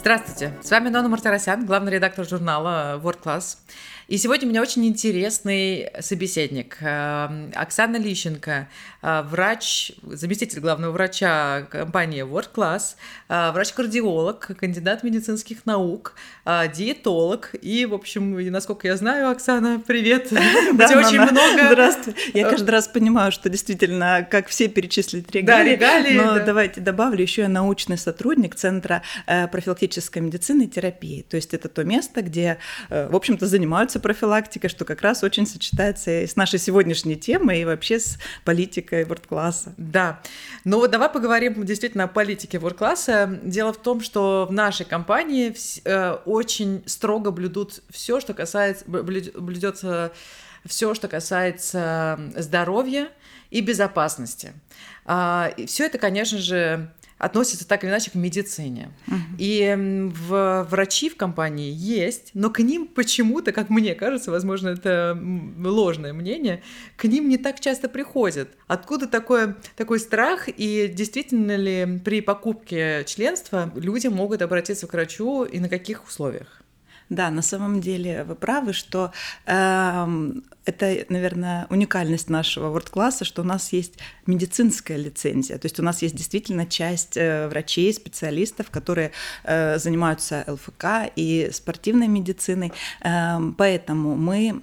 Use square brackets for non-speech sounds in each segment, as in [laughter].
Здравствуйте, с вами Нона Мартиросян, главный редактор журнала World Class. И сегодня у меня очень интересный собеседник. Эм, Оксана Лищенко, э, врач, заместитель главного врача компании World Class, э, врач-кардиолог, кандидат медицинских наук, э, диетолог. И, в общем, насколько я знаю, Оксана, привет. [laughs] Да, очень много. Здравствуй. Я каждый раз понимаю, что действительно, как все перечислить регалии, но да. давайте добавлю, еще я научный сотрудник Центра профилактической медицины и терапии. То есть это то место, где, в общем-то, занимаются профилактика, что как раз очень сочетается с нашей сегодняшней темой и вообще с политикой ворд-класса. Да. Ну вот давай поговорим действительно о политике ворд-класса. Дело в том, что в нашей компании э, очень строго блюдут все, что касается, блюдется все, что касается здоровья и безопасности. А, и все это, конечно же, относятся так или иначе к медицине. Угу. И в, врачи в компании есть, но к ним почему-то, как мне кажется, возможно, это ложное мнение, к ним не так часто приходят. Откуда такое, такой страх и действительно ли при покупке членства люди могут обратиться к врачу и на каких условиях? Да, на самом деле вы правы, что э, это, наверное, уникальность нашего ворд-класса, что у нас есть медицинская лицензия. То есть у нас есть действительно часть э, врачей, специалистов, которые э, занимаются ЛФК и спортивной медициной. Э, поэтому мы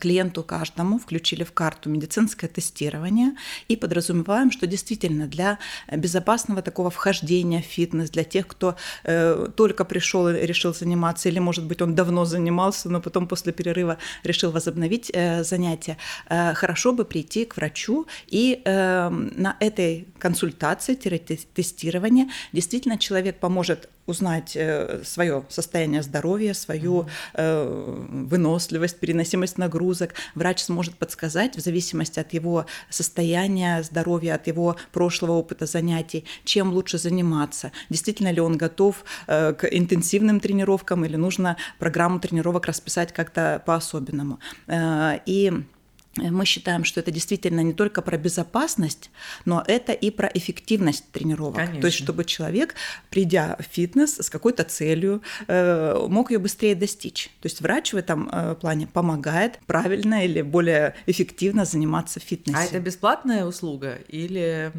клиенту каждому включили в карту медицинское тестирование и подразумеваем, что действительно для безопасного такого вхождения в фитнес, для тех, кто э, только пришел и решил заниматься, или, может быть, он давно занимался, но потом после перерыва решил возобновить э, занятия, э, хорошо бы прийти к врачу и э, на этой консультации-тестирования действительно человек поможет узнать э, свое состояние здоровья, свою э, выносливость, переносимость нагрузок. Врач сможет подсказать в зависимости от его состояния здоровья, от его прошлого опыта занятий, чем лучше заниматься. Действительно ли он готов э, к интенсивным тренировкам или нужно программу тренировок расписать как-то по-особенному. И Э, мы считаем, что это действительно не только про безопасность, но это и про эффективность тренировок. Конечно. То есть, чтобы человек, придя в фитнес с какой-то целью, э, мог ее быстрее достичь. То есть врач в этом э, плане помогает правильно или более эффективно заниматься в фитнесе. А это бесплатная услуга или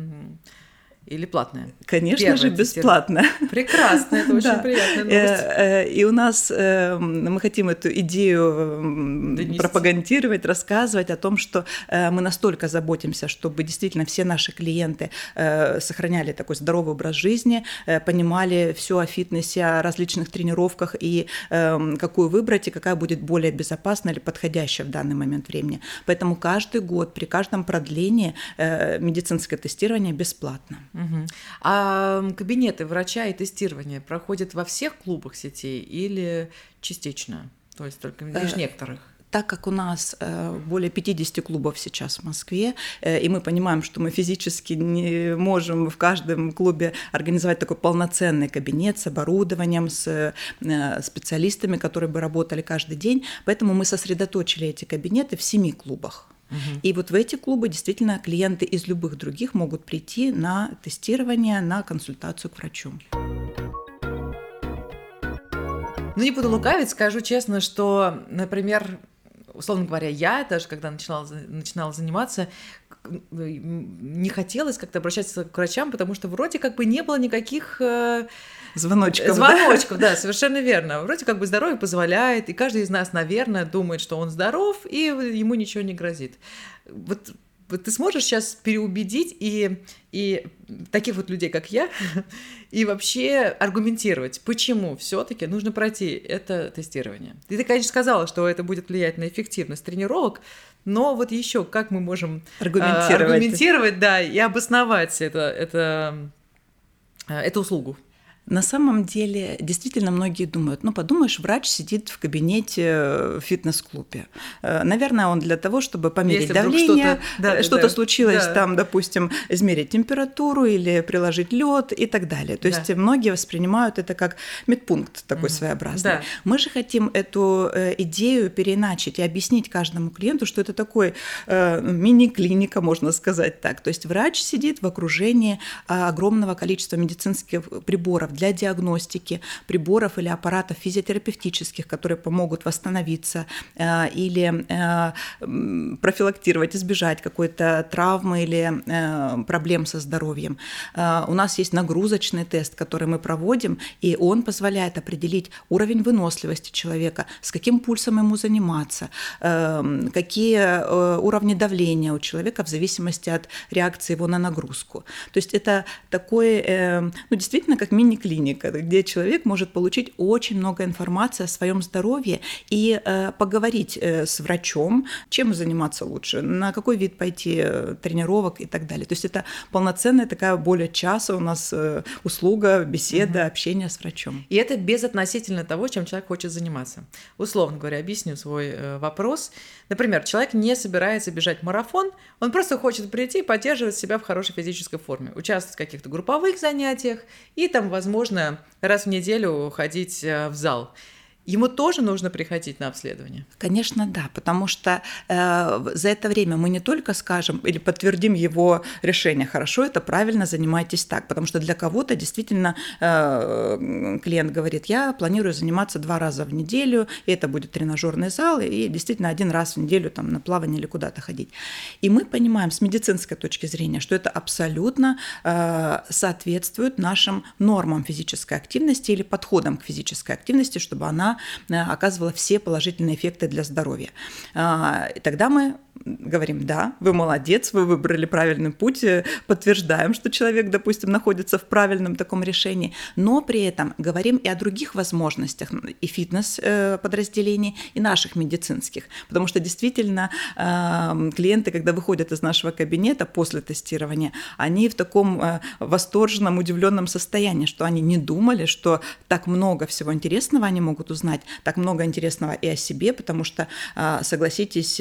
или платная? Конечно Первое же, бесплатно. Прекрасно, это [laughs] очень приятно. Э, э, и у нас э, мы хотим эту идею пропагандировать, рассказывать о том, что мы настолько заботимся, чтобы действительно все наши клиенты сохраняли такой здоровый образ жизни, понимали все о фитнесе, о различных тренировках и какую выбрать, и какая будет более безопасная или подходящая в данный момент времени. Поэтому каждый год при каждом продлении медицинское тестирование бесплатно. Угу. А кабинеты врача и тестирование проходят во всех клубах сетей или частично? То есть только лишь э, некоторых? так как у нас э, более 50 клубов сейчас в Москве, э, и мы понимаем, что мы физически не можем в каждом клубе организовать такой полноценный кабинет с оборудованием, с специалистами, которые бы работали каждый день, поэтому мы сосредоточили эти кабинеты в семи клубах. И вот в эти клубы действительно клиенты из любых других могут прийти на тестирование, на консультацию к врачу. Ну, не буду лукавить, скажу честно, что, например, условно говоря, я даже когда начинала, начинала заниматься, не хотелось как-то обращаться к врачам, потому что вроде как бы не было никаких э, звоночков. Звоночков, да? да, совершенно верно. Вроде как бы здоровье позволяет, и каждый из нас, наверное, думает, что он здоров, и ему ничего не грозит. Вот ты сможешь сейчас переубедить и, и таких вот людей, как я, [laughs] и вообще аргументировать, почему все-таки нужно пройти это тестирование. Ты, конечно, сказала, что это будет влиять на эффективность тренировок, но вот еще как мы можем аргументировать, а, аргументировать да, и обосновать это, это, эту услугу? На самом деле, действительно, многие думают, ну, подумаешь, врач сидит в кабинете э, в фитнес-клубе. Э, наверное, он для того, чтобы померить Если давление, что-то, да, что-то да, случилось да. там, допустим, измерить температуру или приложить лед и так далее. То да. есть многие воспринимают это как медпункт такой mm. своеобразный. Да. Мы же хотим эту э, идею переиначить и объяснить каждому клиенту, что это такой э, мини-клиника, можно сказать так. То есть врач сидит в окружении огромного количества медицинских приборов, для диагностики, приборов или аппаратов физиотерапевтических, которые помогут восстановиться э, или э, профилактировать, избежать какой-то травмы или э, проблем со здоровьем. У нас есть нагрузочный тест, который мы проводим, и он позволяет определить уровень выносливости человека, с каким пульсом ему заниматься, какие уровни давления у человека в зависимости от реакции его на нагрузку. То есть это такой, ну, действительно, как мини-клиника, где человек может получить очень много информации о своем здоровье и э, поговорить э, с врачом, чем заниматься лучше, на какой вид пойти э, тренировок и так далее. То есть это полноценная такая более часа у нас э, услуга, беседа, угу. общение с врачом. И это безотносительно того, чем человек хочет заниматься. Условно говоря, объясню свой э, вопрос. Например, человек не собирается бежать марафон, он просто хочет прийти и поддерживать себя в хорошей физической форме, участвовать в каких-то групповых занятиях и там, возможно, раз в неделю ходить э, в зал ему тоже нужно приходить на обследование? Конечно, да, потому что э, за это время мы не только скажем или подтвердим его решение, хорошо, это правильно, занимайтесь так, потому что для кого-то действительно э, клиент говорит, я планирую заниматься два раза в неделю, и это будет тренажерный зал, и действительно один раз в неделю там на плавание или куда-то ходить. И мы понимаем с медицинской точки зрения, что это абсолютно э, соответствует нашим нормам физической активности или подходам к физической активности, чтобы она Э, оказывала все положительные эффекты для здоровья. А, и тогда мы говорим, да, вы молодец, вы выбрали правильный путь, э, подтверждаем, что человек, допустим, находится в правильном таком решении, но при этом говорим и о других возможностях и фитнес-подразделений, и наших медицинских, потому что действительно эм, клиенты, когда выходят из нашего кабинета после тестирования, они в таком э, восторженном, удивленном состоянии, что они не думали, что так много всего интересного они могут узнать, так много интересного и о себе, потому что, э, согласитесь,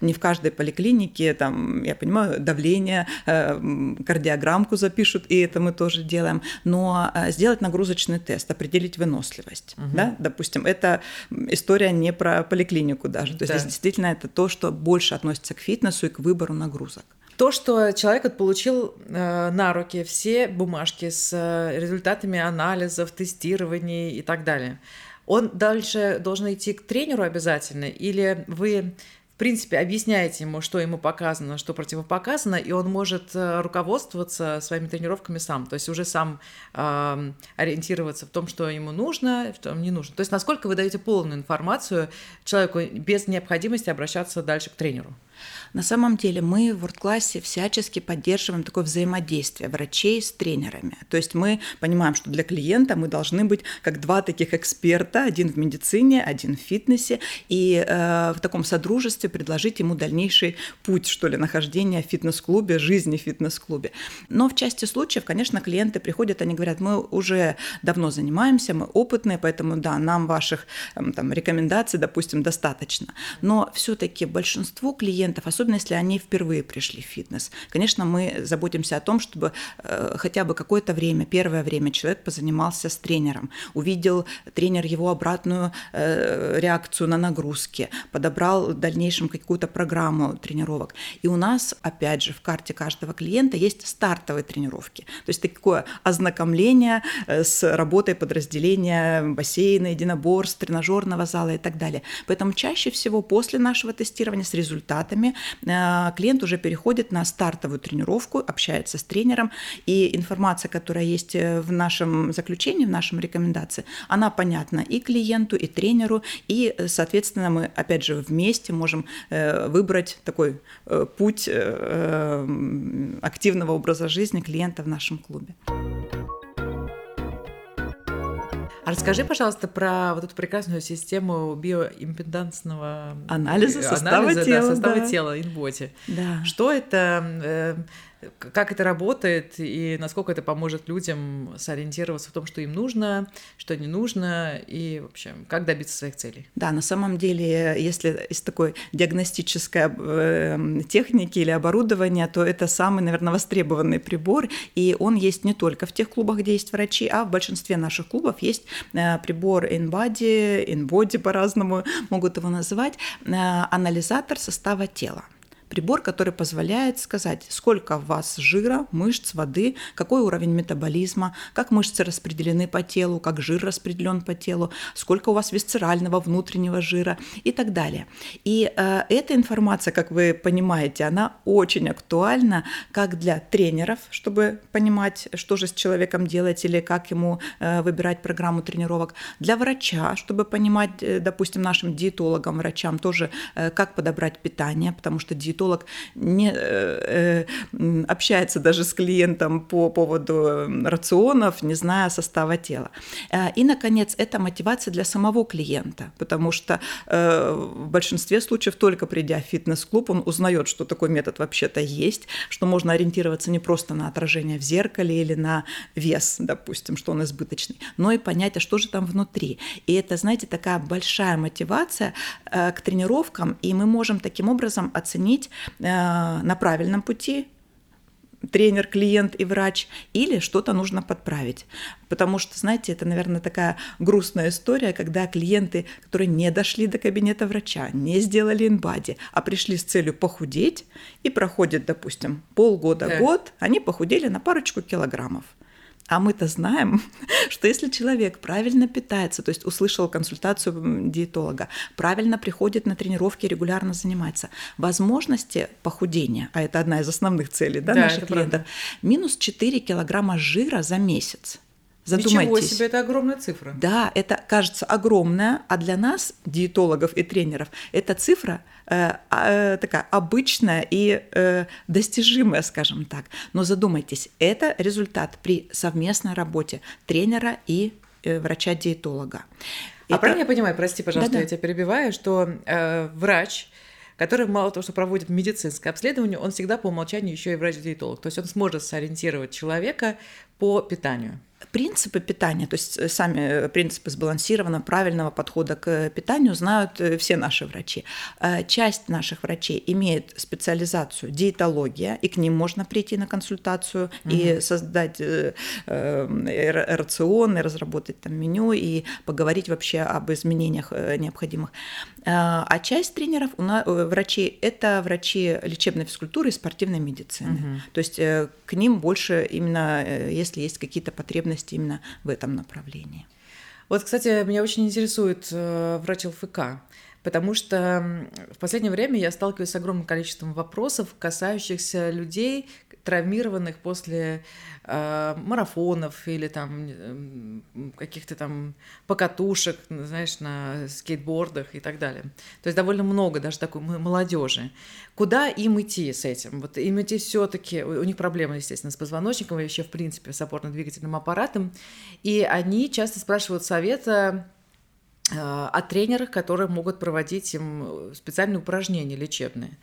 не в каждой поликлинике, там, я понимаю, давление, э, кардиограммку запишут, и это мы тоже делаем, но э, сделать нагрузочный тест, определить выносливость, угу. да, допустим, это история не про поликлинику даже, то есть да. действительно это то, что больше относится к фитнесу и к выбору нагрузок. То, что человек получил э, на руки все бумажки с э, результатами анализов, тестирований и так далее, он дальше должен идти к тренеру обязательно, или вы в принципе, объясняете ему, что ему показано, что противопоказано, и он может э, руководствоваться своими тренировками сам, то есть уже сам э, ориентироваться в том, что ему нужно, в том не нужно. То есть насколько вы даете полную информацию человеку без необходимости обращаться дальше к тренеру. На самом деле мы в WordClass всячески поддерживаем такое взаимодействие врачей с тренерами. То есть мы понимаем, что для клиента мы должны быть как два таких эксперта, один в медицине, один в фитнесе, и э, в таком содружестве предложить ему дальнейший путь, что ли, нахождения в фитнес-клубе, жизни в фитнес-клубе. Но в части случаев, конечно, клиенты приходят, они говорят, мы уже давно занимаемся, мы опытные, поэтому да, нам ваших эм, там, рекомендаций, допустим, достаточно. Но все-таки большинству клиентов, особенно если они впервые пришли в фитнес. Конечно, мы заботимся о том, чтобы э, хотя бы какое-то время, первое время человек позанимался с тренером, увидел тренер его обратную э, реакцию на нагрузки, подобрал в дальнейшем какую-то программу тренировок. И у нас, опять же, в карте каждого клиента есть стартовые тренировки. То есть такое ознакомление э, с работой подразделения бассейна, единоборств, тренажерного зала и так далее. Поэтому чаще всего после нашего тестирования с результатами Э, клиент уже переходит на стартовую тренировку, общается с тренером, и информация, которая есть э, в нашем заключении, в нашем рекомендации, она понятна и клиенту, и тренеру, и, э, соответственно, мы, опять же, вместе можем выбрать такой путь активного образа жизни клиента в нашем клубе. А расскажи, пожалуйста, про вот эту прекрасную систему биоимпедансного анализа состава анализа, тела. Да, состава да. тела, инботи. Да. Что это? Как это работает и насколько это поможет людям сориентироваться в том, что им нужно, что не нужно, и вообще, как добиться своих целей. Да, на самом деле, если из такой диагностической э, техники или оборудования, то это самый, наверное, востребованный прибор, и он есть не только в тех клубах, где есть врачи, а в большинстве наших клубов есть э, прибор InBody, InBody по-разному могут его называть, э, анализатор состава тела. Прибор, который позволяет сказать, сколько в вас жира, мышц, воды, какой уровень метаболизма, как мышцы распределены по телу, как жир распределен по телу, сколько у вас висцерального внутреннего жира и так далее. И э, эта информация, как вы понимаете, она очень актуальна как для тренеров, чтобы понимать, что же с человеком делать или как ему э, выбирать программу тренировок, для врача, чтобы понимать, э, допустим, нашим диетологам, врачам тоже, э, как подобрать питание, потому что диетолог не э, э, общается даже с клиентом по поводу рационов, не зная состава тела. Э, и, наконец, это мотивация для самого клиента, потому что э, в большинстве случаев только придя в фитнес-клуб, он узнает, что такой метод вообще-то есть, что можно ориентироваться не просто на отражение в зеркале или на вес, допустим, что он избыточный, но и понять, а что же там внутри. И это, знаете, такая большая мотивация э, к тренировкам, и мы можем таким образом оценить э, на правильном пути тренер, клиент и врач, или что-то нужно подправить. Потому что, знаете, это, наверное, такая грустная история, когда клиенты, которые не дошли до кабинета врача, не сделали инбади, а пришли с целью похудеть, и проходит, допустим, полгода-год, да. они похудели на парочку килограммов. А мы-то знаем, [laughs] что если человек правильно питается, то есть услышал консультацию диетолога, правильно приходит на тренировки, регулярно занимается, возможности похудения, а это одна из основных целей да, да, наших клиентов, правда. минус 4 килограмма жира за месяц. Задумайтесь. Ничего себе, это огромная цифра. Да, это кажется огромная, а для нас, диетологов и тренеров, эта цифра э, э, такая обычная и э, достижимая, скажем так. Но задумайтесь, это результат при совместной работе тренера и э, врача-диетолога. А это... правильно я понимаю, прости, пожалуйста, Да-да. я тебя перебиваю, что э, врач который мало того, что проводит медицинское обследование, он всегда по умолчанию еще и врач-диетолог. То есть он сможет сориентировать человека по питанию принципы питания, то есть э, сами э, принципы сбалансированного, правильного подхода к питанию знают э, все наши врачи. Часть наших врачей имеет специализацию диетология, и к ним можно прийти на консультацию угу. и создать рацион, и разработать там меню, и поговорить вообще об изменениях необходимых. А часть тренеров, у нас, врачей, это врачи лечебной физкультуры и спортивной медицины. Угу. То есть к ним больше именно, если есть какие-то потребности именно в этом направлении. Вот, кстати, меня очень интересует э, врач ЛФК, потому что в последнее время я сталкиваюсь с огромным количеством вопросов, касающихся людей, травмированных после э, марафонов или там э, каких-то там покатушек, знаешь, на скейтбордах и так далее. То есть довольно много даже такой молодежи. Куда им идти с этим? Вот им идти все-таки, у них проблемы, естественно, с позвоночником и вообще, в принципе, с опорно-двигательным аппаратом. И они часто спрашивают совета э, о тренерах, которые могут проводить им специальные упражнения лечебные.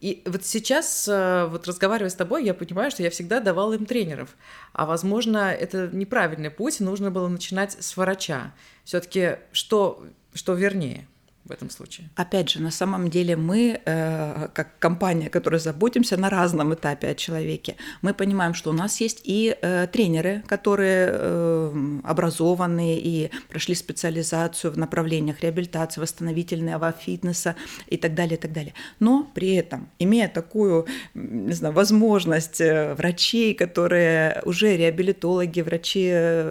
И вот сейчас, э, вот разговаривая с тобой, я понимаю, что я всегда давала им тренеров. А возможно, это неправильный путь, нужно было начинать с врача. Все-таки что, что вернее? В этом случае? Опять же, на самом деле мы, э, как компания, которая заботимся на разном этапе о человеке, мы понимаем, что у нас есть и э, тренеры, которые э, образованные и прошли специализацию в направлениях реабилитации, восстановительного фитнеса и так далее, и так далее. Но при этом, имея такую, не знаю, возможность врачей, которые уже реабилитологи, врачи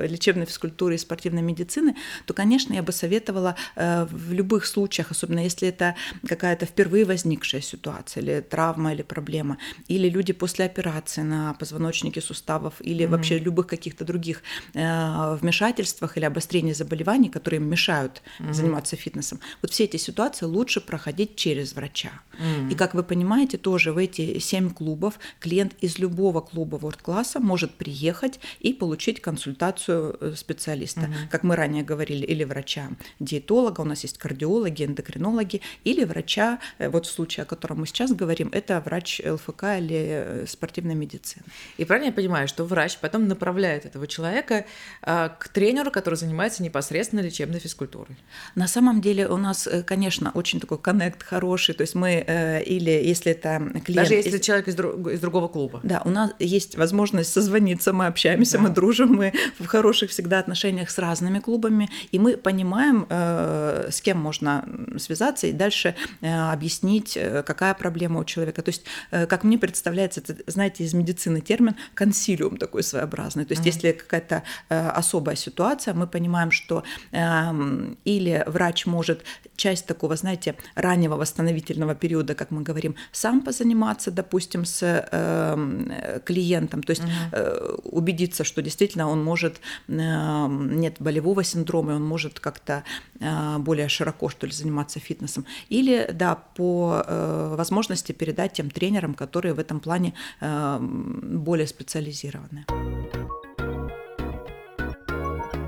лечебной физкультуры и спортивной медицины, то, конечно, я бы советовала в любых случаях случаях, особенно если это какая-то впервые возникшая ситуация, или травма, или проблема, или люди после операции на позвоночнике суставов, или mm-hmm. вообще любых каких-то других э, вмешательствах или обострении заболеваний, которые мешают mm-hmm. заниматься фитнесом. Вот все эти ситуации лучше проходить через врача. Mm-hmm. И как вы понимаете, тоже в эти семь клубов клиент из любого клуба ворд-класса может приехать и получить консультацию э, специалиста, mm-hmm. как мы ранее говорили, или врача, диетолога, у нас есть кардиологи, кардиологи, эндокринологи или врача, э, вот в случае, о котором мы сейчас говорим, это врач ЛФК или э, спортивной медицины. И правильно я понимаю, что врач потом направляет этого человека а, к тренеру, который занимается непосредственно лечебной физкультурой? На самом деле у нас, э, конечно, очень такой коннект хороший, то есть мы или если это клиент... Даже если человек из, друг, из другого клуба? Да, у нас есть возможность созвониться, мы общаемся, да. мы дружим, мы в хороших всегда отношениях с разными клубами, и мы понимаем, с кем можно можно связаться и дальше объяснить, какая проблема у человека. То есть, как мне представляется, это, знаете, из медицины термин консилиум такой своеобразный. То есть, mm-hmm. если какая-то особая ситуация, мы понимаем, что эм, или врач может часть такого, знаете, раннего восстановительного периода, как мы говорим, сам позаниматься, допустим, с э, клиентом, то есть э, убедиться, что действительно он может, э, нет болевого синдрома, он может как-то э, более широко, что ли, заниматься фитнесом. Или, да, по э, возможности передать тем тренерам, которые в этом плане э, более специализированы.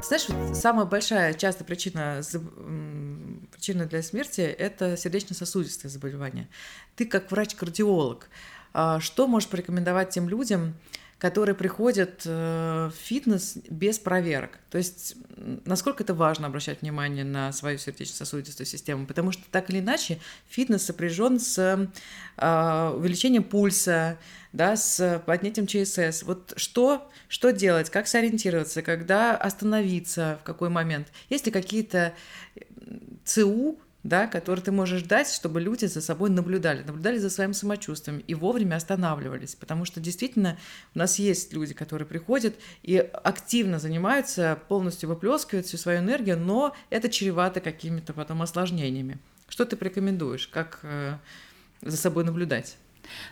Знаешь, вот самая большая часто причина, причина для смерти – это сердечно-сосудистые заболевания. Ты как врач-кардиолог, а, что можешь порекомендовать тем людям, которые приходят э, в фитнес без проверок. То есть насколько это важно обращать внимание на свою сердечно-сосудистую систему, потому что так или иначе фитнес сопряжен с э, увеличением пульса, да, с поднятием ЧСС. Вот что, что делать, как сориентироваться, когда остановиться, в какой момент? Есть ли какие-то ЦУ, да, который ты можешь дать, чтобы люди за собой наблюдали, наблюдали за своим самочувствием и вовремя останавливались. Потому что действительно у нас есть люди, которые приходят и активно занимаются, полностью выплескивают всю свою энергию, но это чревато какими-то потом осложнениями. Что ты порекомендуешь, как э, за собой наблюдать?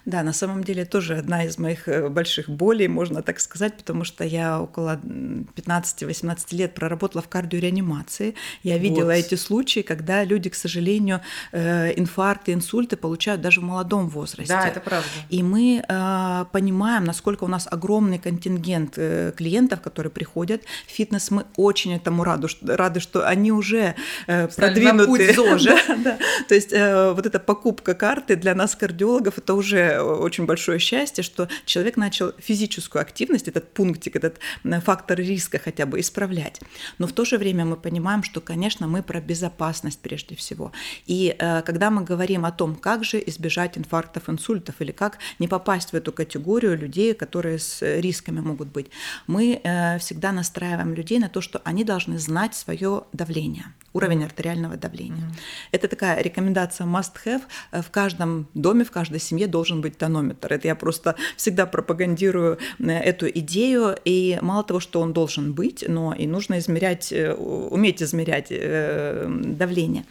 Да, на самом деле тоже одна из моих э, больших болей, можно так сказать, потому что я около 15-18 лет проработала в кардиореанимации. Я видела вот. эти случаи, когда люди, к сожалению, э, инфаркты, инсульты получают даже в молодом возрасте. Да, это правда. И мы э, понимаем, насколько у нас огромный контингент клиентов, которые приходят в фитнес. Мы очень этому рады, рады что они уже продвинуты. [laughs] да, да. То есть вот эта покупка карты для нас, кардиологов, это уже уже очень большое счастье, что человек начал физическую активность, этот пунктик, этот фактор риска хотя бы исправлять. Но в то же время мы понимаем, что, конечно, мы про безопасность прежде всего. И э, когда мы говорим о том, как же избежать инфарктов, инсультов или как не попасть в эту категорию людей, которые с рисками могут быть, мы э, всегда настраиваем людей на то, что они должны знать свое давление, уровень артериального давления. Mm-hmm. Это такая рекомендация must-have э, в каждом доме, в каждой семье должен быть тонометр. Это я просто всегда пропагандирую э, эту идею. И мало того, что он должен быть, но и нужно измерять, э, уметь измерять э, давление.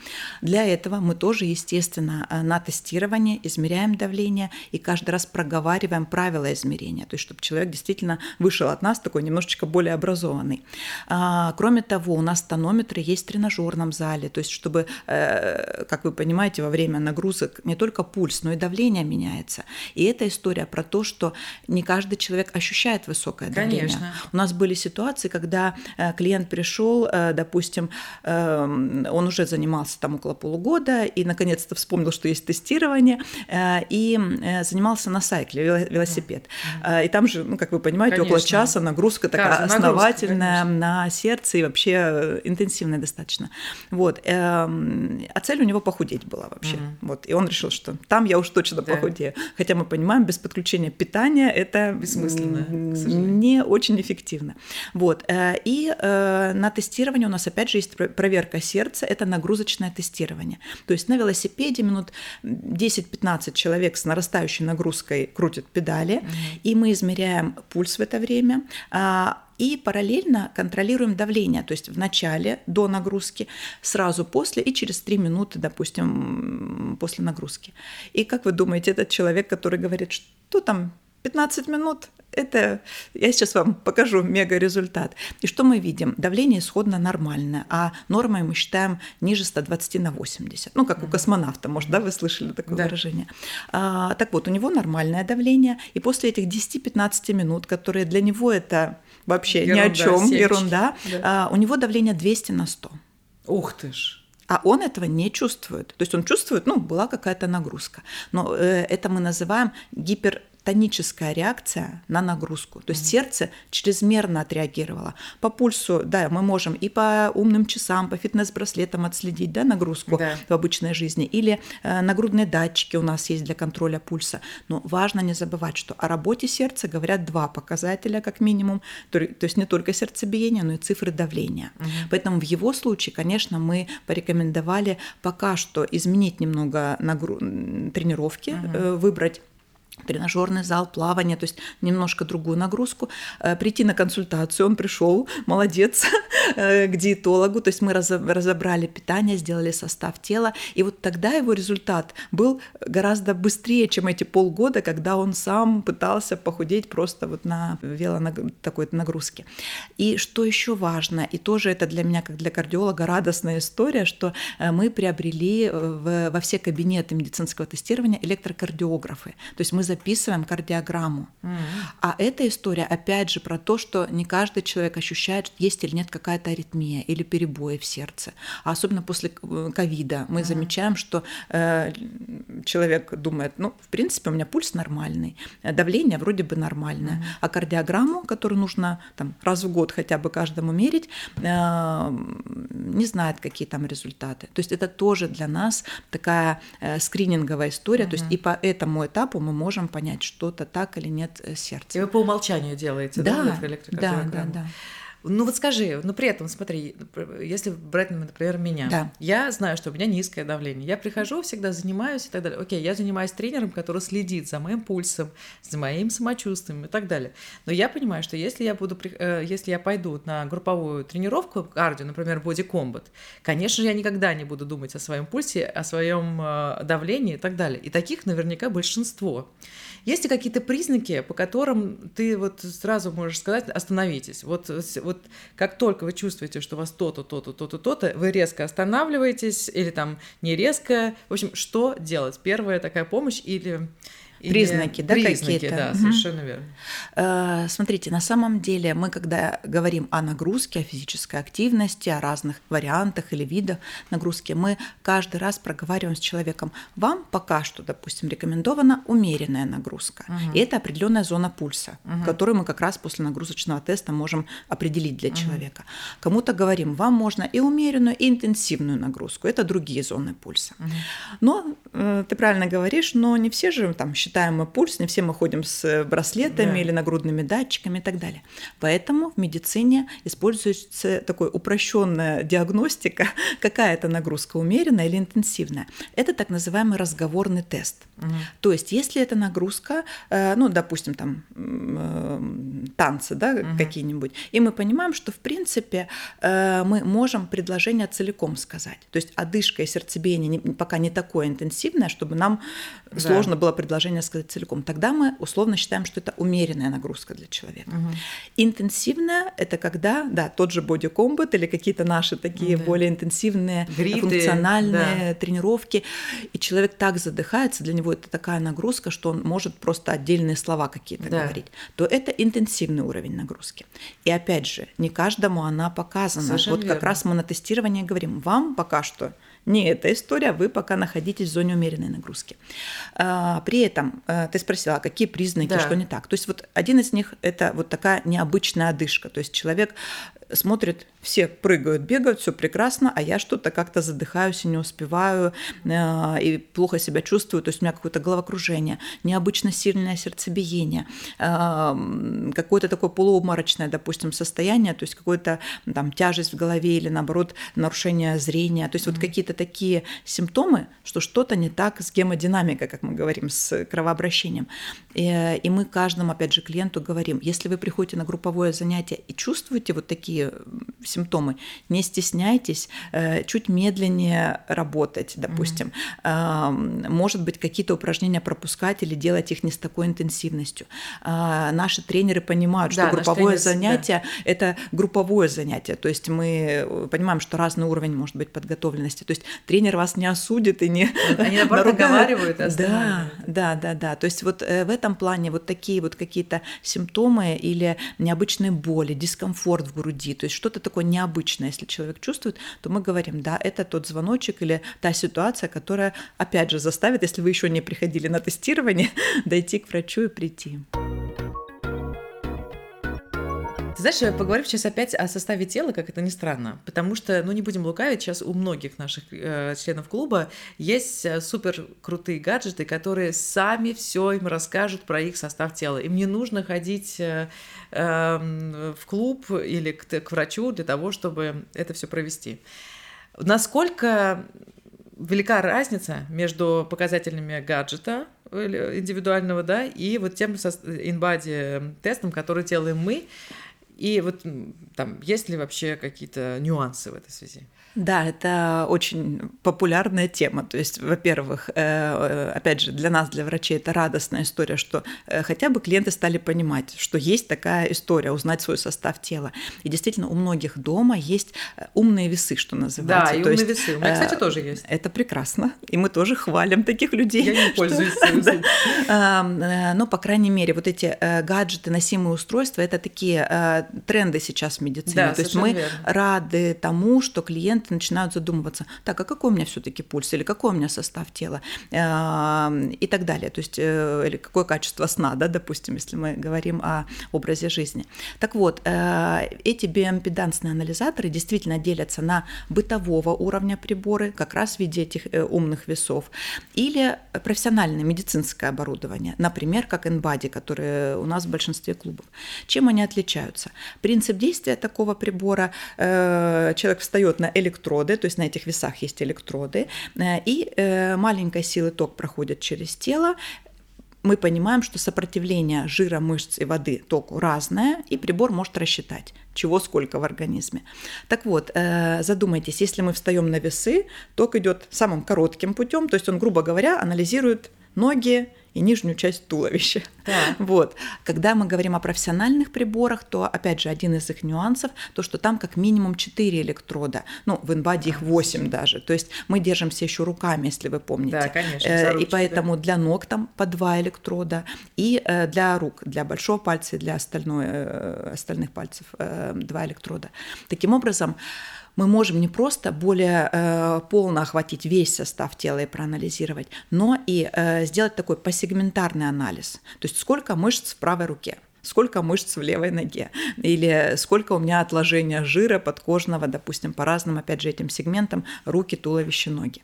Для этого мы тоже, естественно, на тестирование измеряем давление и каждый раз проговариваем правила измерения, то есть чтобы человек действительно вышел от нас такой немножечко более образованный. А, кроме того, у нас тонометры есть в тренажерном зале, то есть чтобы, как вы понимаете, во время нагрузок не только пульс, но и давление меняется меняется. И эта история про то, что не каждый человек ощущает высокое давление. Конечно. У нас были ситуации, когда э, клиент пришел, э, допустим, эм, он уже занимался там около полугода и наконец-то вспомнил, что есть тестирование, э, и занимался на сайкле, велосипед. И там же, ну, как вы понимаете, Конечно. около часа нагрузка такая да, основательная нагрузка, на сердце и вообще интенсивная достаточно. Вот. Эм, а цель у него похудеть была вообще. Угу. Вот. И он решил, что там я уж точно да. похудею энергия. Хотя мы понимаем, без подключения питания это бессмысленно, не очень эффективно. Вот. Э, и э, на тестирование у нас опять же есть проверка сердца, это нагрузочное тестирование. То есть на велосипеде минут 10-15 человек с нарастающей нагрузкой крутят педали, угу. и мы измеряем пульс в это время, а, и параллельно контролируем давление, то есть в начале, до нагрузки, сразу после и через 3 минуты, допустим, после нагрузки. И как вы думаете, этот человек, который говорит, что там 15 минут, это я сейчас вам покажу мега результат. И что мы видим? Давление исходно нормальное, а нормой мы считаем ниже 120 на 80. Ну, как у космонавта, может, да, вы слышали такое да. выражение. А, так вот, у него нормальное давление, и после этих 10-15 минут, которые для него это вообще ерунда, ни о чем, ерунда, да. а, у него давление 200 на 100. Ух ты ж! А он этого не чувствует. То есть он чувствует, ну, была какая-то нагрузка. Но э, это мы называем гипер тоническая реакция на нагрузку. То есть mm-hmm. сердце чрезмерно отреагировало. По пульсу, да, мы можем и по умным часам, по фитнес-браслетам отследить да, нагрузку да. в обычной жизни. Или э, нагрудные датчики у нас есть для контроля пульса. Но важно не забывать, что о работе сердца говорят два показателя как минимум. То, то есть не только сердцебиение, но и цифры давления. Угу. Поэтому в его случае, конечно, мы порекомендовали пока что изменить немного нагру... тренировки, угу. выбрать тренажерный зал, плавание, то есть немножко другую нагрузку, э, прийти на консультацию, он пришел, [laughs] молодец, э, к диетологу, то есть мы разобрали питание, сделали состав тела, и вот тогда его результат был гораздо быстрее, чем эти полгода, когда он сам пытался похудеть просто вот на вело такой нагрузке. И что еще важно, и тоже это для меня, как для кардиолога, радостная история, что э, мы приобрели во все кабинеты медицинского тестирования электрокардиографы, то есть мы записываем кардиограмму. Mm-hmm. А эта история, опять же, про то, что не каждый человек ощущает, есть или нет какая-то аритмия или перебои в сердце. А особенно после э, ковида мы mm-hmm. замечаем, что э, человек думает, ну, в принципе, у меня пульс нормальный, давление вроде бы нормальное, mm-hmm. а кардиограмму, которую нужно там, раз в год хотя бы каждому мерить, э, не знает, какие там результаты. То есть это тоже для нас такая э, скрининговая история. Mm-hmm. То есть и по этому этапу мы можем можем понять, что-то так или нет э, сердце. И вы по умолчанию делаете, да, да, да, да, да. Ну вот скажи, ну при этом смотри, если брать, например, меня, да. я знаю, что у меня низкое давление, я прихожу, всегда занимаюсь и так далее. Окей, я занимаюсь тренером, который следит за моим пульсом, за моим самочувствием и так далее. Но я понимаю, что если я буду, э, если я пойду на групповую тренировку кардио, например, Body Combat, конечно же, я никогда не буду думать о своем пульсе, о своем э, давлении и так далее. И таких наверняка большинство. Есть ли какие-то признаки, по которым ты вот сразу можешь сказать, остановитесь? Вот, вот как только вы чувствуете, что у вас то-то, то-то, то-то, то-то, вы резко останавливаетесь или там не резко. В общем, что делать? Первая такая помощь или признаки, да, какие-то. Да, угу. совершенно верно. Э, смотрите, на самом деле мы, когда говорим о нагрузке, о физической активности, о разных вариантах или видах нагрузки, мы каждый раз проговариваем с человеком, вам пока что, допустим, рекомендована умеренная нагрузка. Угу. И это определенная зона пульса, угу. которую мы как раз после нагрузочного теста можем определить для угу. человека. Кому-то говорим, вам можно и умеренную, и интенсивную нагрузку. Это другие зоны пульса. Угу. Но э, ты правильно говоришь, но не все же там считаем мы пульс, не все мы ходим с браслетами да. или нагрудными датчиками и так далее. Поэтому в медицине используется такая упрощенная диагностика, [laughs] какая это нагрузка, умеренная или интенсивная. Это так называемый разговорный тест. Угу. То есть, если это нагрузка, э, ну, допустим, там э, танцы, да, угу. какие-нибудь, и мы понимаем, что в принципе э, мы можем предложение целиком сказать. То есть одышка и сердцебиение пока не такое интенсивное, чтобы нам да. сложно было предложение решение сказать целиком, тогда мы условно считаем, что это умеренная нагрузка для человека. Угу. Интенсивная – это когда, да, тот же боди комбат или какие-то наши такие да. более интенсивные Гриды, функциональные да. тренировки, и человек так задыхается, для него это такая нагрузка, что он может просто отдельные слова какие-то да. говорить, то это интенсивный уровень нагрузки. И опять же, не каждому она показана. Совершенно вот верно. как раз мы на тестировании говорим, вам пока что не эта история, вы пока находитесь в зоне умеренной нагрузки. А, при этом э, ты спросила, какие признаки, да. что не так. То есть вот один из них – это вот такая необычная одышка. То есть человек смотрит, все прыгают, бегают, все прекрасно, а я что-то как-то задыхаюсь и не успеваю, э, и плохо себя чувствую, то есть у меня какое-то головокружение, необычно сильное сердцебиение, э, какое-то такое полуобморочное, допустим, состояние, то есть какое-то там тяжесть в голове или наоборот нарушение зрения, то есть mm-hmm. вот какие-то такие симптомы, что что-то не так с гемодинамикой, как мы говорим, с кровообращением. И, и мы каждому, опять же, клиенту говорим, если вы приходите на групповое занятие и чувствуете вот такие симптомы, не стесняйтесь э, чуть медленнее работать, допустим. Mm-hmm. Может быть, какие-то упражнения пропускать или делать их не с такой интенсивностью. А, наши тренеры понимают, что да, групповое тренер, занятие да. это групповое занятие. То есть мы понимаем, что разный уровень может быть подготовленности. То есть тренер вас не осудит и не Они [laughs] наоборот наговаривают, Да, да, да, да. То есть вот э, в этом плане вот такие вот какие-то симптомы или необычные боли, дискомфорт в груди, то есть что-то такое необычное, если человек чувствует, то мы говорим, да, это тот звоночек или та ситуация, которая, опять же, заставит, если вы еще не приходили на тестирование, [laughs] дойти к врачу и прийти. Ты знаешь, поговорим сейчас опять о составе тела, как это ни странно, потому что, ну не будем лукавить, сейчас у многих наших э, членов клуба есть э, супер крутые гаджеты, которые сами все им расскажут про их состав тела. Им не нужно ходить э, э, в клуб или к, к врачу для того, чтобы это все провести. Насколько велика разница между показателями гаджета индивидуального, да, и вот тем инбади тестом, который делаем мы, и вот там есть ли вообще какие-то нюансы в этой связи? Да, это очень популярная тема. То есть, во-первых, э, э, опять же, для нас, для врачей, это радостная история, что э, хотя бы клиенты стали понимать, что есть такая история, узнать свой состав тела. И действительно, у многих дома есть умные весы, что называется. Да, и То умные есть, весы. У меня, кстати, тоже есть. Это прекрасно. И мы тоже хвалим таких людей. Я не пользуюсь. [laughs] Но, по крайней мере, вот эти гаджеты, носимые устройства, это такие тренды сейчас в медицине. Да, То есть мы рады тому, что клиент клиенты начинают задумываться, так, а какой у меня все-таки пульс, или какой у меня состав тела, э, и так далее. То есть, э, или какое качество сна, да, допустим, если мы говорим о образе жизни. Так вот, э, эти биоимпедансные анализаторы действительно делятся на бытового уровня приборы, как раз в виде этих умных весов, или профессиональное медицинское оборудование, например, как InBody, которые у нас в большинстве клубов. Чем они отличаются? Принцип действия такого прибора, человек встает на электроды, то есть на этих весах есть электроды, э, и э, маленькой силы ток проходит через тело, мы понимаем, что сопротивление жира, мышц и воды току разное, и прибор может рассчитать, чего сколько в организме. Так вот, э, задумайтесь, если мы встаем на весы, ток идет самым коротким путем, то есть он, грубо говоря, анализирует ноги и нижнюю часть туловища. Да. [laughs] Вот. Когда мы говорим о профессиональных приборах, то, опять же, один из их нюансов, то, что там как минимум 4 электрода, ну, в инваде их 8 даже, то есть мы держимся еще руками, если вы помните. Да, конечно. Э, ручки, и поэтому да. для ног там по 2 электрода, и э, для рук, для большого пальца и для остальной, э, остальных пальцев 2 электрода. Таким образом, мы можем не просто более э, полно охватить весь состав тела и проанализировать, но и э, сделать такой посегментарный анализ. То есть сколько мышц в правой руке, сколько мышц в левой ноге, или сколько у меня отложения жира подкожного, допустим, по разным, опять же, этим сегментам, руки, туловище, ноги.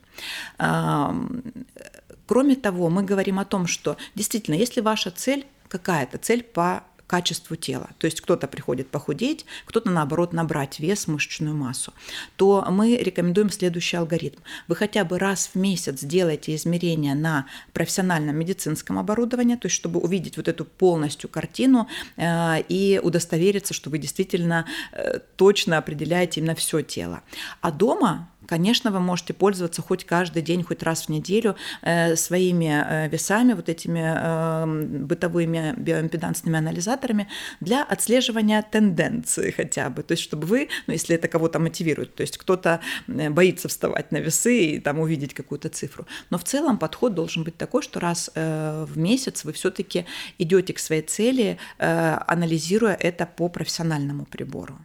Кроме того, мы говорим о том, что действительно, если ваша цель какая-то, цель по качеству тела, то есть кто-то приходит похудеть, кто-то наоборот набрать вес, мышечную массу, то мы рекомендуем следующий алгоритм. Вы хотя бы раз в месяц делаете измерения на профессиональном медицинском оборудовании, то есть чтобы увидеть вот эту полностью картину э, и удостовериться, что вы действительно э, точно определяете именно все тело. А дома Конечно, вы можете пользоваться хоть каждый день, хоть раз в неделю э, своими э, весами, вот этими э, бытовыми биоимпедансными анализаторами для отслеживания тенденции хотя бы. То есть, чтобы вы, ну, если это кого-то мотивирует, то есть кто-то боится вставать на весы и там увидеть какую-то цифру. Но в целом подход должен быть такой, что раз в месяц вы все-таки идете к своей цели, анализируя это по профессиональному прибору.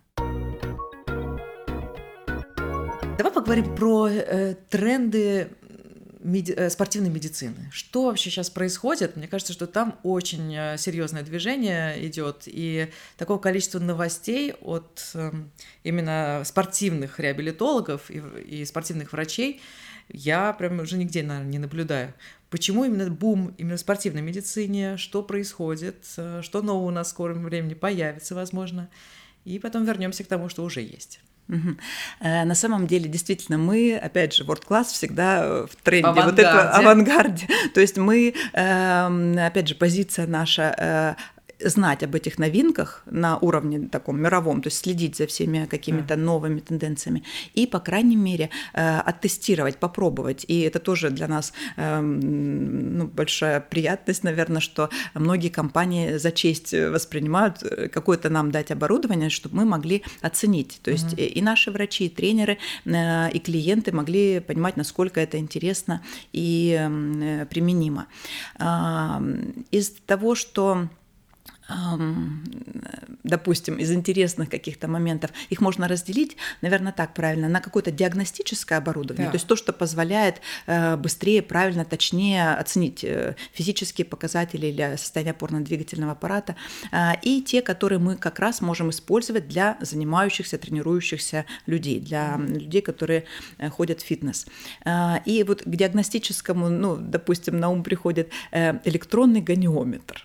Давай поговорим про э, тренды меди- э, спортивной медицины. Что вообще сейчас происходит? Мне кажется, что там очень э, серьезное движение идет, и такого количества новостей от э, именно спортивных реабилитологов и, и спортивных врачей я прям уже нигде, наверное, не наблюдаю. Почему именно бум именно в спортивной медицине? Что происходит? Э, что нового у нас в скором времени появится, возможно? И потом вернемся к тому, что уже есть. Э, на самом деле, действительно, мы, опять же, World Class всегда в тренде, авангарде. вот это авангарде. То есть мы, эм, опять же, позиция наша э, знать об этих новинках на уровне таком мировом, то есть следить за всеми какими-то новыми тенденциями и, по крайней мере, э, оттестировать, попробовать. И это тоже для нас эм, ну, большая приятность, наверное, что многие компании за честь воспринимают э, какое-то нам дать оборудование, чтобы мы могли оценить. То есть mm-hmm. и наши врачи, и тренеры, э, и клиенты могли понимать, насколько это интересно и эм, применимо. Из того, что допустим, из интересных каких-то моментов, их можно разделить, наверное, так правильно, на какое-то диагностическое оборудование, да. то есть то, что позволяет э, быстрее, правильно, точнее оценить э, физические показатели или состояние опорно-двигательного аппарата, э, и те, которые мы как раз можем использовать для занимающихся, тренирующихся людей, для людей, которые ходят в фитнес. И вот к диагностическому, ну, допустим, на ум приходит электронный гониометр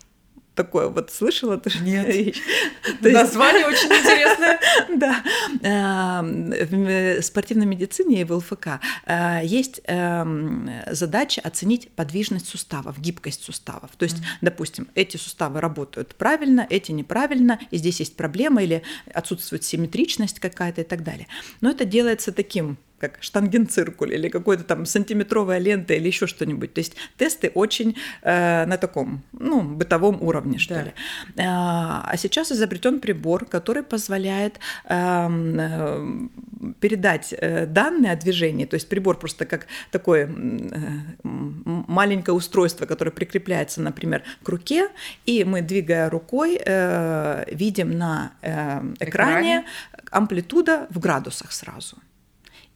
такое вот слышала ты? Нет. [laughs] Название очень интересное. [laughs] Да. Эм, в спортивной медицине и в ЛФК э, есть эм, задача оценить подвижность суставов, гибкость суставов. То есть, допустим, эти суставы работают правильно, эти неправильно, и здесь есть проблема или отсутствует симметричность какая-то и так далее. Но это делается таким как штангенциркуль или какой-то там сантиметровая лента или еще что-нибудь. То есть тесты очень э, на таком, ну, бытовом уровне, что да. ли. А, а сейчас изобретен прибор, который позволяет эм, э, передать э, данные о движении. То есть прибор просто как такое э, маленькое устройство, которое прикрепляется, например, к руке, и мы, двигая рукой, э, видим на э, экране, экране амплитуда в градусах сразу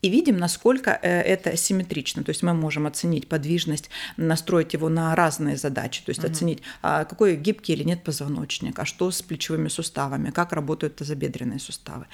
и видим, насколько э, это симметрично. То есть мы можем оценить подвижность, настроить его на разные задачи, то есть угу. оценить, а какой гибкий или нет позвоночник, а что с плечевыми суставами, как работают тазобедренные суставы.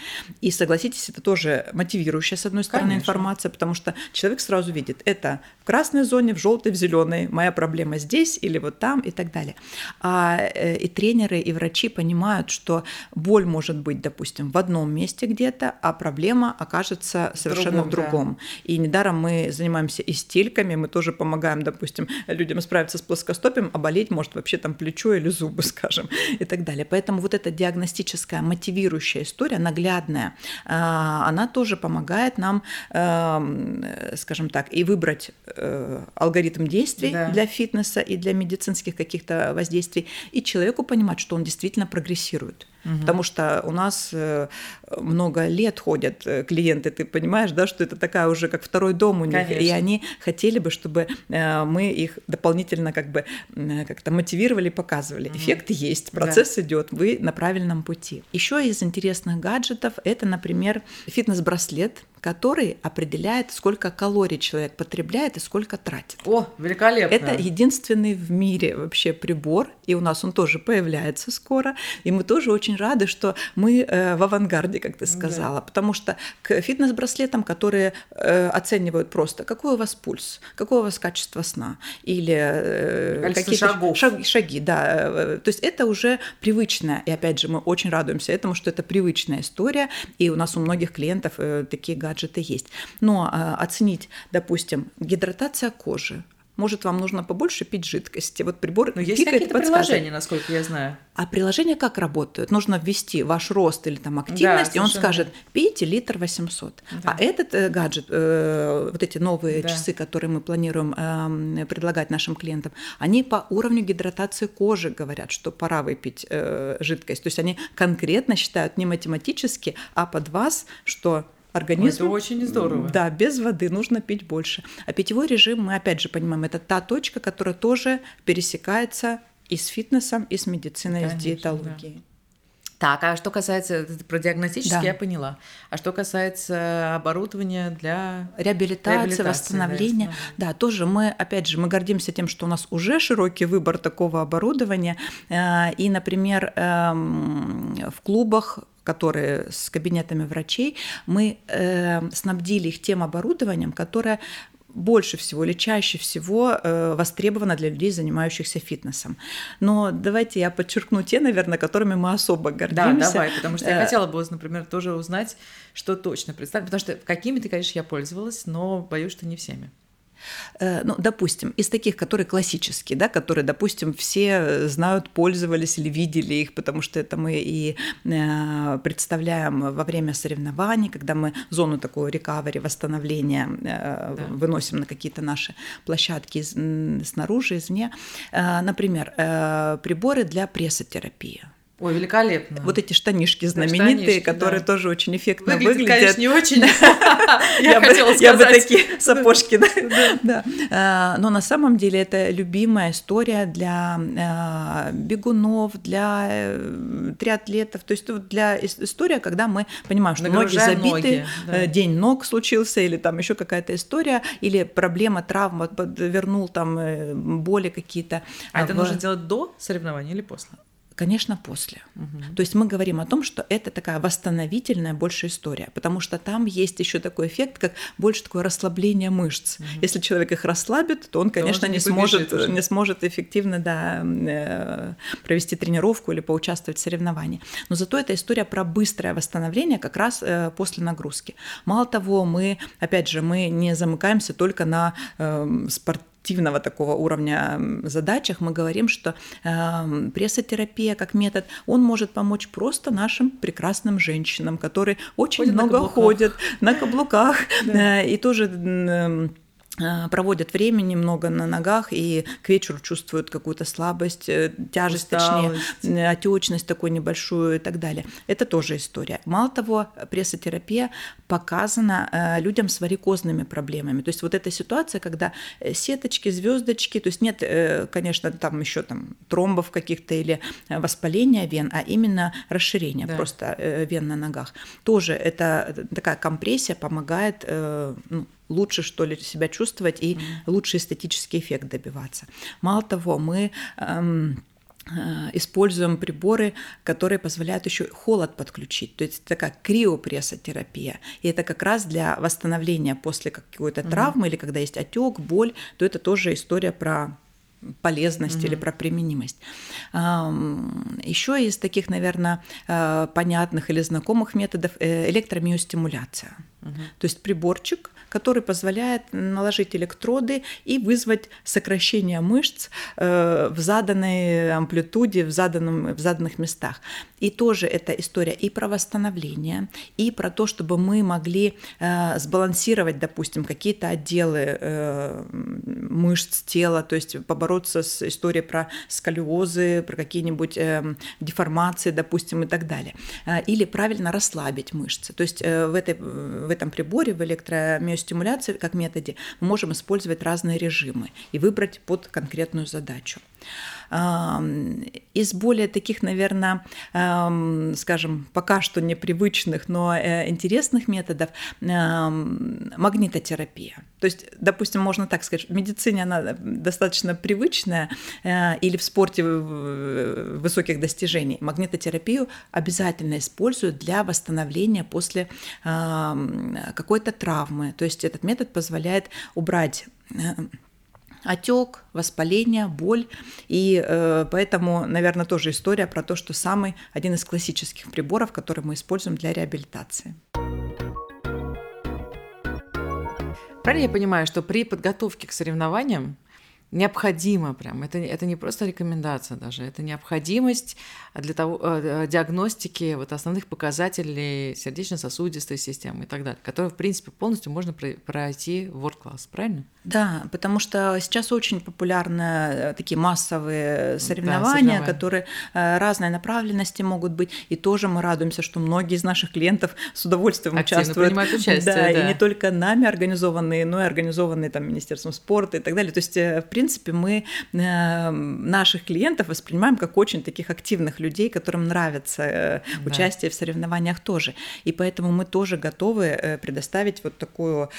И согласитесь, это тоже мотивирующая, с одной стороны, Конечно. информация, потому что человек сразу видит, это в красной зоне, в желтой, в зеленой, моя проблема здесь или вот там и так далее. А, э, и тренеры, и врачи понимают, что боль может быть, допустим, в одном месте где-то, а проблема окажется совершенно совершенно в другом. Да. И недаром мы занимаемся и стельками, мы тоже помогаем, допустим, людям справиться с плоскостопием, а болеть может вообще там плечо или зубы, [laughs] скажем, и так далее. Поэтому вот эта диагностическая, мотивирующая история, наглядная, а, она тоже помогает нам, эм, скажем так, и выбрать э, алгоритм действий да. для фитнеса и для медицинских каких-то воздействий, и человеку понимать, что он действительно прогрессирует. Угу. Потому что у нас э, много лет ходят э, клиенты, ты понимаешь, да, что это такая уже как второй дом у них, Конечно. и они хотели бы, чтобы э, мы их дополнительно как бы как-то мотивировали, показывали. Угу. Эффект есть, процесс да. идет, вы на правильном пути. Еще из интересных гаджетов это, например, фитнес-браслет, который определяет, сколько калорий человек потребляет и сколько тратит. О, великолепно! Это единственный в мире вообще прибор, и у нас он тоже появляется скоро, и мы тоже очень рады, что мы э, в авангарде, как ты сказала, да. потому что к фитнес-браслетам, которые э, оценивают просто, какой у вас пульс, какое у вас качество сна, или э, какие шагов. Шаг, шаги, да, то есть это уже привычное, и опять же мы очень радуемся этому, что это привычная история, и у нас у многих клиентов такие гаджеты есть. Но оценить, допустим, гидратация кожи, может, вам нужно побольше пить жидкости. Вот прибор Но есть какие-то приложения, насколько я знаю. А приложения как работают? Нужно ввести ваш рост или там активность, да, и он скажет, пейте литр 800. Да. А этот э, гаджет, э, вот эти новые да. часы, которые мы планируем э, предлагать нашим клиентам, они по уровню гидратации кожи говорят, что пора выпить э, жидкость. То есть они конкретно считают не математически, а под вас, что организм. Это очень здорово. Да, без воды нужно пить больше. А питьевой режим, мы опять же понимаем, это та точка, которая тоже пересекается и с фитнесом, и с медициной, Конечно, и с диетологией. Да. Так, а что касается про диагностический, да. я поняла. А что касается оборудования для реабилитации, реабилитации восстановления, да, да, тоже мы, опять же, мы гордимся тем, что у нас уже широкий выбор такого оборудования. Э, и, например, эм, в клубах которые с кабинетами врачей, мы э, снабдили их тем оборудованием, которое больше всего или чаще всего э, востребовано для людей, занимающихся фитнесом. Но давайте я подчеркну те, наверное, которыми мы особо гордимся. Да, давай, потому что я э, хотела бы, например, тоже узнать, что точно представить, потому что какими-то, конечно, я пользовалась, но боюсь, что не всеми. Э, ну, допустим, из таких, которые классические, да, которые, допустим, все знают, пользовались или видели их, потому что это мы и э, представляем во время соревнований, когда мы зону такого рекавери, восстановления э, да. выносим на какие-то наши площадки снаружи, извне. Например, приборы для прессотерапии. Ой, великолепно. Вот эти штанишки знаменитые, штанишки, которые да. тоже очень эффектно выглядят. Выглядит, конечно, не очень. [laughs] Я хотела сказать. Я бы такие сапожки, да. А, но на самом деле это любимая история для а, бегунов, для э, триатлетов. То есть для история, когда мы понимаем, что ноги забиты, э, день ног случился, или там еще какая-то история, или проблема, травма, вернул там э, боли какие-то. А это нужно делать до соревнования или после? Конечно, после. Угу. То есть мы говорим о том, что это такая восстановительная больше история, потому что там есть еще такой эффект, как больше такое расслабление мышц. Угу. Если человек их расслабит, то он, конечно, он не, сможет, не сможет эффективно да, э, провести тренировку или поучаствовать в соревновании. Но зато это история про быстрое восстановление как раз э, после нагрузки. Мало того, мы, опять же, мы не замыкаемся только на э, спорт активного такого уровня задачах мы говорим, что э, прессотерапия как метод, он может помочь просто нашим прекрасным женщинам, которые очень ходят много на ходят на каблуках [laughs] э, и тоже Э, проводят время немного на ногах и к вечеру чувствуют какую-то слабость, э, тяжесть, Усталость. точнее, отечность такую небольшую и так далее. Это тоже история. Мало того, прессотерапия показана э, людям с варикозными проблемами. То есть вот эта ситуация, когда сеточки, звездочки, то есть нет, конечно, там еще там тромбов каких-то или воспаления вен, а именно расширение да. просто вен на ногах. Тоже это такая компрессия помогает ну, лучше, что ли, себя чувствовать и лучший эстетический эффект добиваться. Мало того, мы эм, э, используем приборы, которые позволяют еще холод подключить. То есть это такая криопрессотерапия. И это как раз для восстановления после какой-то mm травмы или когда есть отек, боль, то это тоже история про полезность mm или про применимость. Еще из таких, наверное, э, понятных или знакомых методов э, электромиостимуляция. mm То есть приборчик, который позволяет наложить электроды и вызвать сокращение мышц э, в заданной амплитуде, в, заданном, в заданных местах. И тоже эта история и про восстановление, и про то, чтобы мы могли э, сбалансировать, допустим, какие-то отделы э, мышц тела, то есть побороться с историей про сколиозы, про какие-нибудь деформации, допустим, и так далее. Или правильно расслабить мышцы. То есть в, этой, в этом приборе, в электромиостимуляции, стимуляции как методе мы можем использовать разные режимы и выбрать под конкретную задачу. Из более таких, наверное, скажем, пока что непривычных, но э, интересных методов магнитотерапия. То есть, допустим, можно так сказать, в медицине она достаточно привычная э, или в спорте высоких достижений. Магнитотерапию обязательно используют для восстановления после какой-то травмы. То есть этот метод позволяет убрать э, отек, воспаление, боль. И э, поэтому, наверное, тоже история про то, что самый один из классических приборов, который мы используем для реабилитации. Правильно я понимаю, что при подготовке к соревнованиям необходимо прям. Это, это не просто рекомендация даже, это необходимость для того, э, диагностики вот основных показателей сердечно-сосудистой системы и так далее, которые, в принципе, полностью можно пройти в World Class, правильно? Да, потому что сейчас очень популярны э, такие массовые соревнования, да, соревнования, которые э, разной направленности могут быть, и тоже мы радуемся, что многие из наших клиентов с удовольствием Активно участвуют. участие, да, да, и не только нами организованные, но и организованные там Министерством спорта и так далее. То есть, в принципе, принципе, мы э, наших клиентов воспринимаем как очень таких активных людей, которым нравится э, да. участие в соревнованиях тоже. И поэтому мы тоже готовы э, предоставить вот такую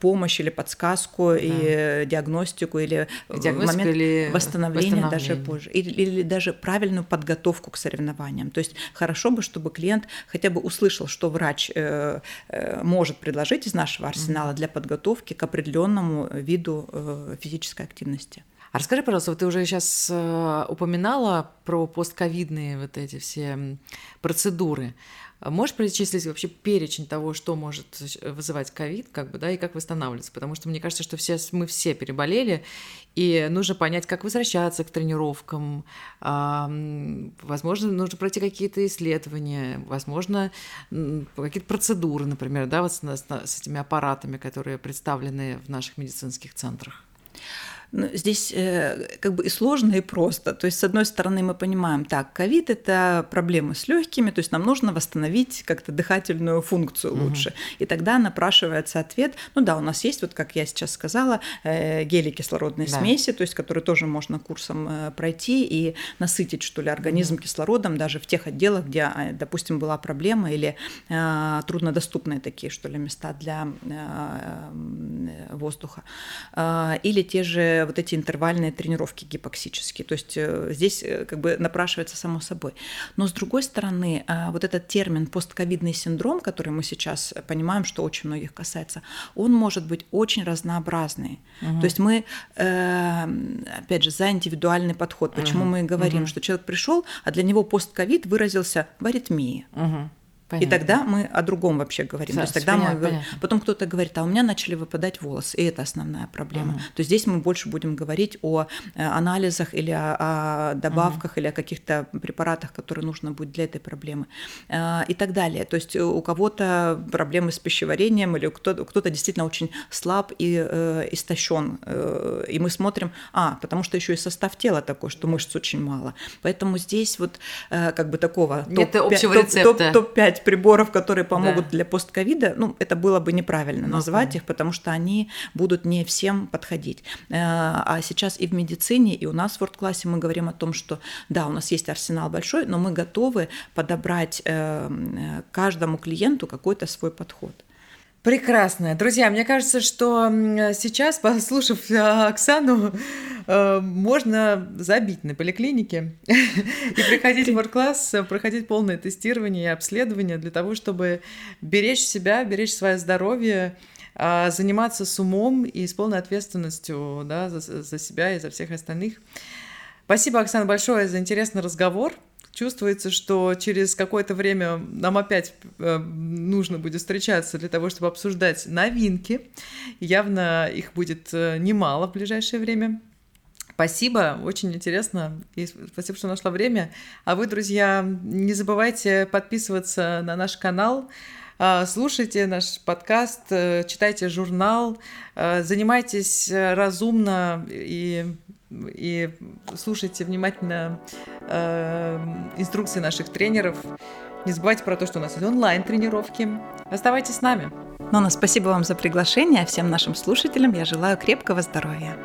помощь или подсказку да. и диагностику или Диагностика момент или восстановления, даже позже. Или, или даже правильную подготовку к соревнованиям. То есть хорошо бы, чтобы клиент хотя бы услышал, что врач может предложить из нашего арсенала для подготовки к определенному виду физической активности активности. А расскажи, пожалуйста, вот ты уже сейчас э, упоминала про постковидные вот эти все процедуры. Можешь перечислить вообще перечень того, что может вызывать ковид, как бы, да, и как восстанавливаться? Потому что мне кажется, что все, мы все переболели, и нужно понять, как возвращаться к тренировкам. Возможно, нужно пройти какие-то исследования, возможно, какие-то процедуры, например, да, вот с, с этими аппаратами, которые представлены в наших медицинских центрах. Ну, здесь э, как бы и сложно, и просто. То есть, с одной стороны, мы понимаем, так, ковид – это проблемы с легкими, то есть нам нужно восстановить как-то дыхательную функцию лучше. Угу. И тогда напрашивается ответ, ну да, у нас есть, вот как я сейчас сказала, э, гели кислородной да. смеси, то есть которые тоже можно курсом э, пройти и насытить, что ли, организм угу. кислородом даже в тех отделах, где, а, допустим, была проблема или э, труднодоступные такие, что ли, места для э, воздуха. Э, или те же вот эти интервальные тренировки гипоксические. То есть э, здесь э, как бы напрашивается само собой. Но с другой стороны, э, вот этот термин постковидный синдром, который мы сейчас понимаем, что очень многих касается, он может быть очень разнообразный. Угу. То есть мы, опять же, за индивидуальный подход. Почему угу. мы говорим, угу. что человек пришел, а для него постковид выразился в аритмии. Угу. Понятно. И тогда мы о другом вообще говорим. Да, То есть тогда понятно, мы понятно. потом кто-то говорит, а у меня начали выпадать волосы, и это основная проблема. Угу. То есть здесь мы больше будем говорить о э, анализах или о, о добавках угу. или о каких-то препаратах, которые нужно будет для этой проблемы э, и так далее. То есть у кого-то проблемы с пищеварением или кто-то, кто-то действительно очень слаб и э, истощен, э, и мы смотрим, а потому что еще и состав тела такой, что мышц очень мало. Поэтому здесь вот э, как бы такого нет топ общего рецепта. Топ-5 приборов, которые помогут да. для постковида, ну, это было бы неправильно ну, назвать их, потому что они будут не всем подходить. Э, а сейчас и в медицине, и у нас в WordClass мы говорим о том, что да, у нас есть арсенал большой, но мы готовы подобрать э, э, каждому клиенту какой-то свой подход. Прекрасно. Друзья, мне кажется, что сейчас, послушав э, Оксану, э, можно забить на поликлинике [laughs] и приходить в класс, проходить полное тестирование и обследование для того, чтобы беречь себя, беречь свое здоровье, а, заниматься с умом и с полной ответственностью да, за, за себя и за всех остальных. Спасибо, Оксана, большое за интересный разговор чувствуется, что через какое-то время нам опять э, нужно будет встречаться для того, чтобы обсуждать новинки. Явно их будет э, немало в ближайшее время. Спасибо, очень интересно, и спасибо, что нашла время. А вы, друзья, не забывайте подписываться на наш канал, а, слушайте наш подкаст, э, читайте журнал, занимайтесь разумно и и слушайте внимательно э, инструкции наших тренеров. Не забывайте про то, что у нас есть онлайн-тренировки. Оставайтесь с нами. Нона, спасибо вам за приглашение. Всем нашим слушателям я желаю крепкого здоровья.